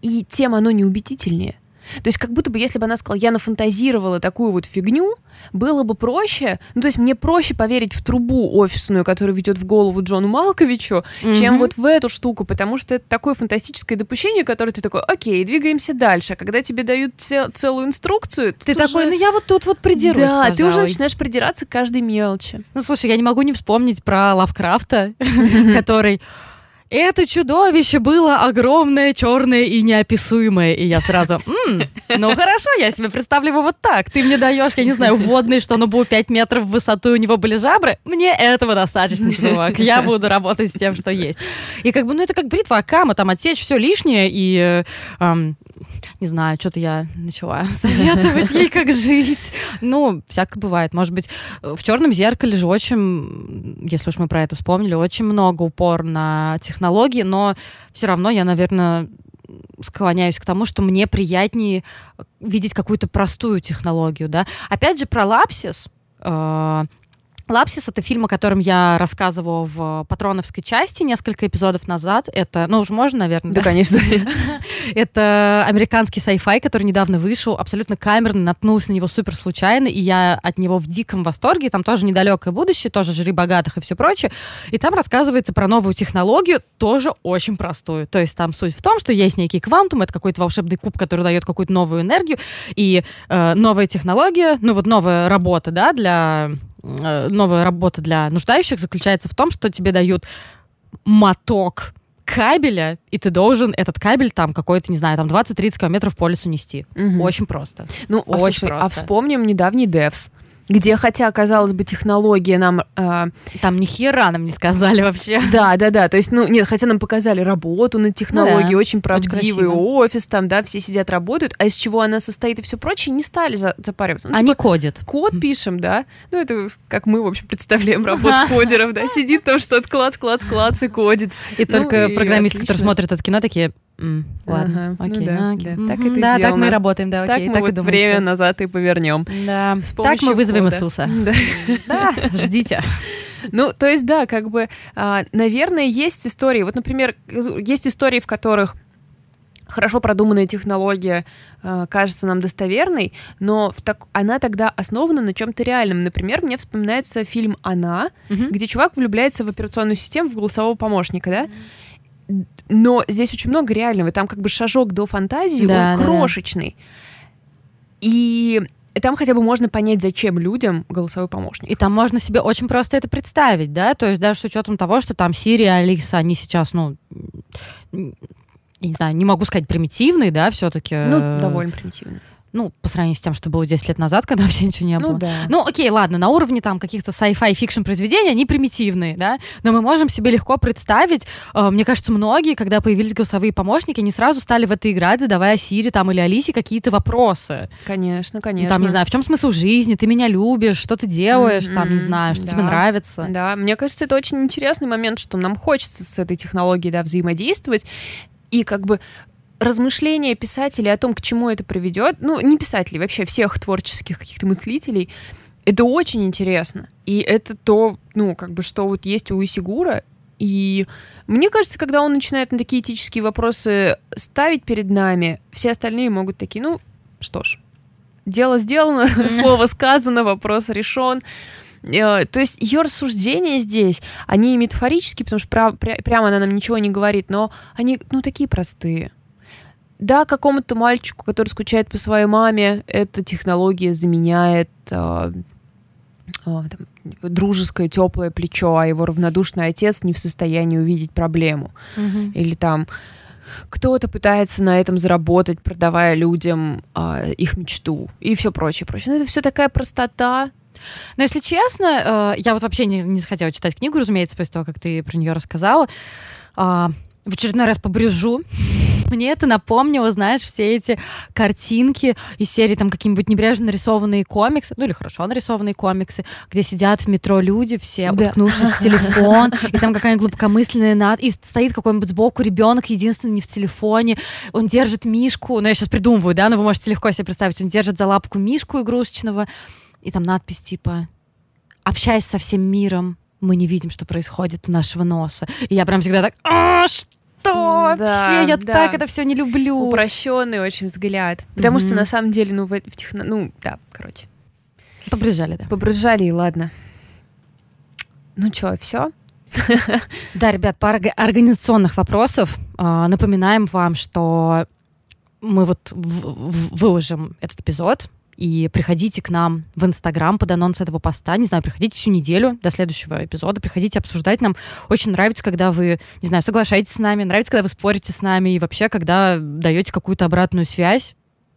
И тем оно неубедительнее. То есть как будто бы, если бы она сказала, я нафантазировала такую вот фигню, было бы проще, ну то есть мне проще поверить в трубу офисную, которая ведет в голову Джону Малковичу, чем Мгм. вот в эту штуку, потому что это такое фантастическое допущение, которое ты такой, окей, двигаемся дальше. А когда тебе дают це- целую инструкцию, Ты такой, уже- ну я вот тут вот придерусь, Да, ты уже пожалуй». начинаешь придираться к каждой мелочи. Ну, слушай, я не могу не вспомнить про Лавкрафта, который... Это чудовище было огромное, черное и неописуемое. И я сразу, «М, ну хорошо, я себе представлю его вот так. Ты мне даешь, я не знаю, водный, что оно было 5 метров в высоту, у него были жабры. Мне этого достаточно, чувак. Я буду работать с тем, что есть. И как бы, ну это как бритва Акама, там отсечь все лишнее и... э, ам, Не знаю, что-то я начала советовать ей, как жить. Ну, всякое бывает. Может быть, в черном зеркале же очень, если уж мы про это вспомнили, очень много упор на технологии, но все равно я, наверное, склоняюсь к тому, что мне приятнее видеть какую-то простую технологию, да. Опять же, про лапсис. Лапсис — это фильм, о котором я рассказывала в патроновской части несколько эпизодов назад. Это, ну, уже можно, наверное, да? Да, конечно. Это американский sci-fi, который недавно вышел, абсолютно камерный, наткнулась на него супер случайно, и я от него в диком восторге. Там тоже недалекое будущее, тоже жри богатых и все прочее. И там рассказывается про новую технологию, тоже очень простую. То есть там суть в том, что есть некий квантум, это какой-то волшебный куб, который дает какую-то новую энергию, и э, новая технология, ну вот новая работа, да, для новая работа для нуждающих заключается в том, что тебе дают моток кабеля, и ты должен этот кабель там какой-то, не знаю, там 20-30 километров по лесу нести. Угу. Очень просто. Ну, а Очень слушай, а просто. а вспомним недавний Devs где, хотя, казалось бы, технология нам... Э, Там ни хера нам не сказали вообще. Да, да, да. То есть, ну, нет, хотя нам показали работу над технологией, ну, да, очень правдивый очень офис, там, да, все сидят, работают, а из чего она состоит и все прочее, не стали за, запариваться. Ну, Они типа, кодят. Код пишем, да. Ну, это как мы, в общем, представляем работу кодеров, да. Сидит там что-то клац, клац, клац и кодит. И ну, только программисты, которые смотрят это кино, такие, Mm, ладно, ага, окей. Ну, да, окей. Да, так это да, так мы работаем, да, окей. Так мы вот время назад и повернем. Да, так мы вызовем кода. Иисуса. Да. да, ждите. Ну, то есть, да, как бы, а, наверное, есть истории. Вот, например, есть истории, в которых хорошо продуманная технология э, кажется нам достоверной, но в так... она тогда основана на чем-то реальном. Например, мне вспоминается фильм «Она», угу. где чувак влюбляется в операционную систему, в голосового помощника, да? Но здесь очень много реального, там как бы шажок до фантазии, да, он да, крошечный. Да. И там хотя бы можно понять, зачем людям голосовой помощник. И там можно себе очень просто это представить, да, то есть даже с учетом того, что там Сири, Алиса, они сейчас, ну, не знаю, не могу сказать примитивные, да, все-таки. Ну, довольно примитивные ну, по сравнению с тем, что было 10 лет назад, когда вообще ничего не ну было. Ну, да. ну окей, ладно, на уровне там каких-то sci-fi fiction произведений они примитивные, да, но мы можем себе легко представить, э, мне кажется, многие, когда появились голосовые помощники, они сразу стали в это играть, задавая Сири там или Алисе какие-то вопросы. Конечно, конечно. Ну, там, не знаю, в чем смысл жизни, ты меня любишь, что ты делаешь, mm-hmm, там, не знаю, что да. тебе нравится. Да, мне кажется, это очень интересный момент, что нам хочется с этой технологией, да, взаимодействовать, и как бы размышления писателей о том, к чему это приведет, ну, не писателей, вообще всех творческих каких-то мыслителей, это очень интересно. И это то, ну, как бы, что вот есть у Исигура. И мне кажется, когда он начинает на такие этические вопросы ставить перед нами, все остальные могут такие, ну, что ж, дело сделано, слово сказано, вопрос решен. Э, то есть ее рассуждения здесь, они метафорические, потому что прямо она нам ничего не говорит, но они, ну, такие простые. Да, какому-то мальчику, который скучает по своей маме, эта технология заменяет э, э, там, дружеское теплое плечо, а его равнодушный отец не в состоянии увидеть проблему. Угу. Или там кто-то пытается на этом заработать, продавая людям э, их мечту и все прочее, прочее. Но это все такая простота. Но если честно, э, я вот вообще не, не захотела читать книгу, разумеется, после того, как ты про нее рассказала. В очередной раз побрежу. Мне это напомнило, знаешь, все эти картинки из серии там какие-нибудь небрежно нарисованные комиксы, ну или хорошо нарисованные комиксы, где сидят в метро люди все, да. уткнувшись в телефон, и там какая-нибудь глубокомысленная над... и стоит какой-нибудь сбоку ребенок, единственный не в телефоне, он держит мишку, ну я сейчас придумываю, да, но вы можете легко себе представить, он держит за лапку мишку игрушечного, и там надпись типа «Общаясь со всем миром, мы не видим, что происходит у нашего носа. И я прям всегда так, а, что да, вообще? Я да. так это все не люблю. Упрощенный очень взгляд. Потому mm-hmm. что на самом деле, ну, в, в техно... Ну, да, короче. Побрызжали, да. Побрызжали, и ладно. Ну что, все? Да, ребят, пара организационных вопросов. А, напоминаем вам, что мы вот выложим этот эпизод и приходите к нам в Инстаграм под анонс этого поста. Не знаю, приходите всю неделю до следующего эпизода. Приходите обсуждать. Нам очень нравится, когда вы, не знаю, соглашаетесь с нами, нравится, когда вы спорите с нами и вообще, когда даете какую-то обратную связь.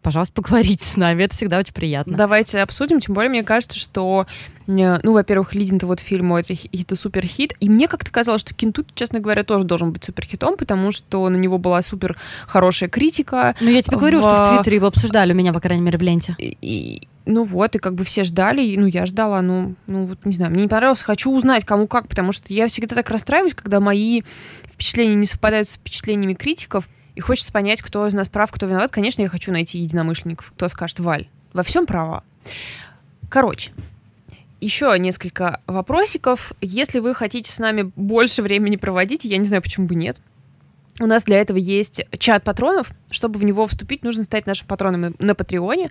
Пожалуйста, поговорите с нами, это всегда очень приятно. Давайте обсудим, тем более мне кажется, что, э, ну, во-первых, лидинг вот фильму это, это супер хит, и мне как-то казалось, что Кентукки, честно говоря, тоже должен быть супер хитом, потому что на него была супер хорошая критика. Ну, я тебе говорю, в... что в Твиттере его обсуждали у меня, по крайней мере, в ленте. И, и, ну вот, и как бы все ждали, и, ну, я ждала, ну, ну, вот, не знаю, мне не понравилось, хочу узнать, кому как, потому что я всегда так расстраиваюсь, когда мои впечатления не совпадают с впечатлениями критиков, и хочется понять, кто из нас прав, кто виноват. Конечно, я хочу найти единомышленников, кто скажет, Валь, во всем права. Короче, еще несколько вопросиков. Если вы хотите с нами больше времени проводить, я не знаю, почему бы нет. У нас для этого есть чат патронов. Чтобы в него вступить, нужно стать нашим патроном на Патреоне.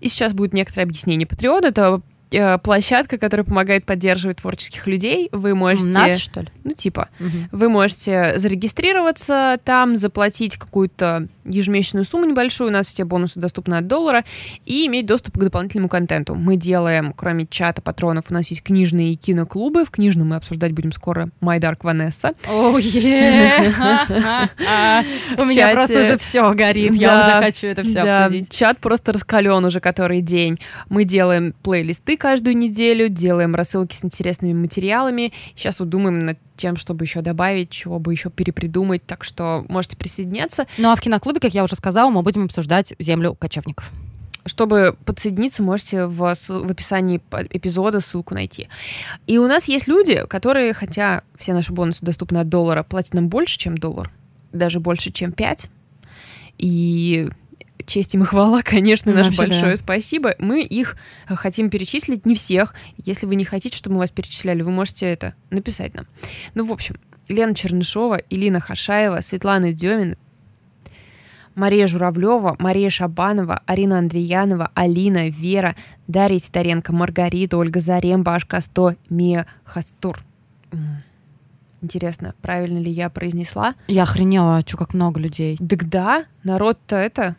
И сейчас будет некоторое объяснение. Патреон — это площадка, которая помогает поддерживать творческих людей. Вы можете... Нас, что ли? Ну, типа. Угу. Вы можете зарегистрироваться там, заплатить какую-то ежемесячную сумму небольшую, у нас все бонусы доступны от доллара, и иметь доступ к дополнительному контенту. Мы делаем, кроме чата патронов, у нас есть книжные и киноклубы. В книжном мы обсуждать будем скоро Dark Vanessa. О, У меня просто уже все горит, я уже хочу это все обсудить. Чат просто раскален уже который день. Мы делаем плейлисты каждую неделю, делаем рассылки с интересными материалами. Сейчас вот думаем над тем, чтобы еще добавить, чего бы еще перепридумать, так что можете присоединяться. Ну а в киноклубе, как я уже сказала, мы будем обсуждать землю кочевников. Чтобы подсоединиться, можете в, в описании эпизода ссылку найти. И у нас есть люди, которые, хотя все наши бонусы доступны от доллара, платят нам больше, чем доллар, даже больше, чем 5. И честь им и хвала, конечно, наше Вообще, большое да. спасибо. Мы их э, хотим перечислить, не всех. Если вы не хотите, чтобы мы вас перечисляли, вы можете это написать нам. Ну, в общем, Лена Чернышова, Илина Хашаева, Светлана Демин, Мария Журавлева, Мария Шабанова, Арина Андреянова, Алина, Вера, Дарья Титаренко, Маргарита, Ольга Заремба, Ашкасто, Мия Хастур. Интересно, правильно ли я произнесла? Я охренела, что как много людей. Так да, народ-то это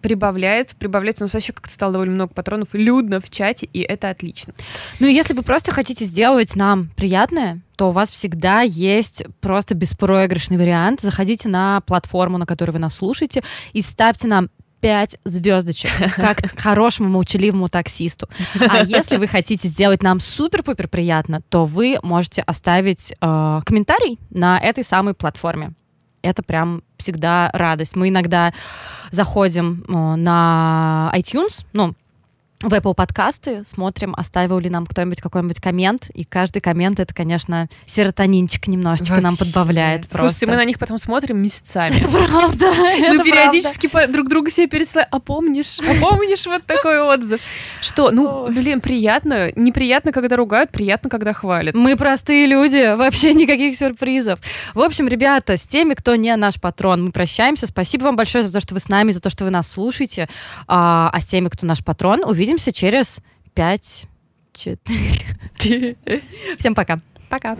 прибавляется, прибавляется. У нас вообще как-то стало довольно много патронов, людно в чате, и это отлично. Ну и если вы просто хотите сделать нам приятное, то у вас всегда есть просто беспроигрышный вариант. Заходите на платформу, на которой вы нас слушаете, и ставьте нам 5 звездочек, как хорошему молчаливому таксисту. А если вы хотите сделать нам супер-пупер приятно, то вы можете оставить э, комментарий на этой самой платформе это прям всегда радость. Мы иногда заходим э, на iTunes, ну, в Apple подкасты, смотрим, оставил ли нам кто-нибудь какой-нибудь коммент, и каждый коммент это, конечно, серотонинчик немножечко Вообще. нам подбавляет. Просто. Слушайте, мы на них потом смотрим месяцами. Это правда. Мы периодически правда. друг друга себе пересылаем. А помнишь? А помнишь вот такой отзыв? Что? Ну, блин, приятно. Неприятно, когда ругают, приятно, когда хвалят. Мы простые люди, вообще никаких сюрпризов. В общем, ребята, с теми, кто не наш патрон, мы прощаемся. Спасибо вам большое за то, что вы с нами, за то, что вы нас слушаете. А, а с теми, кто наш патрон, увидимся Увидимся через 5 4. Всем пока. Пока.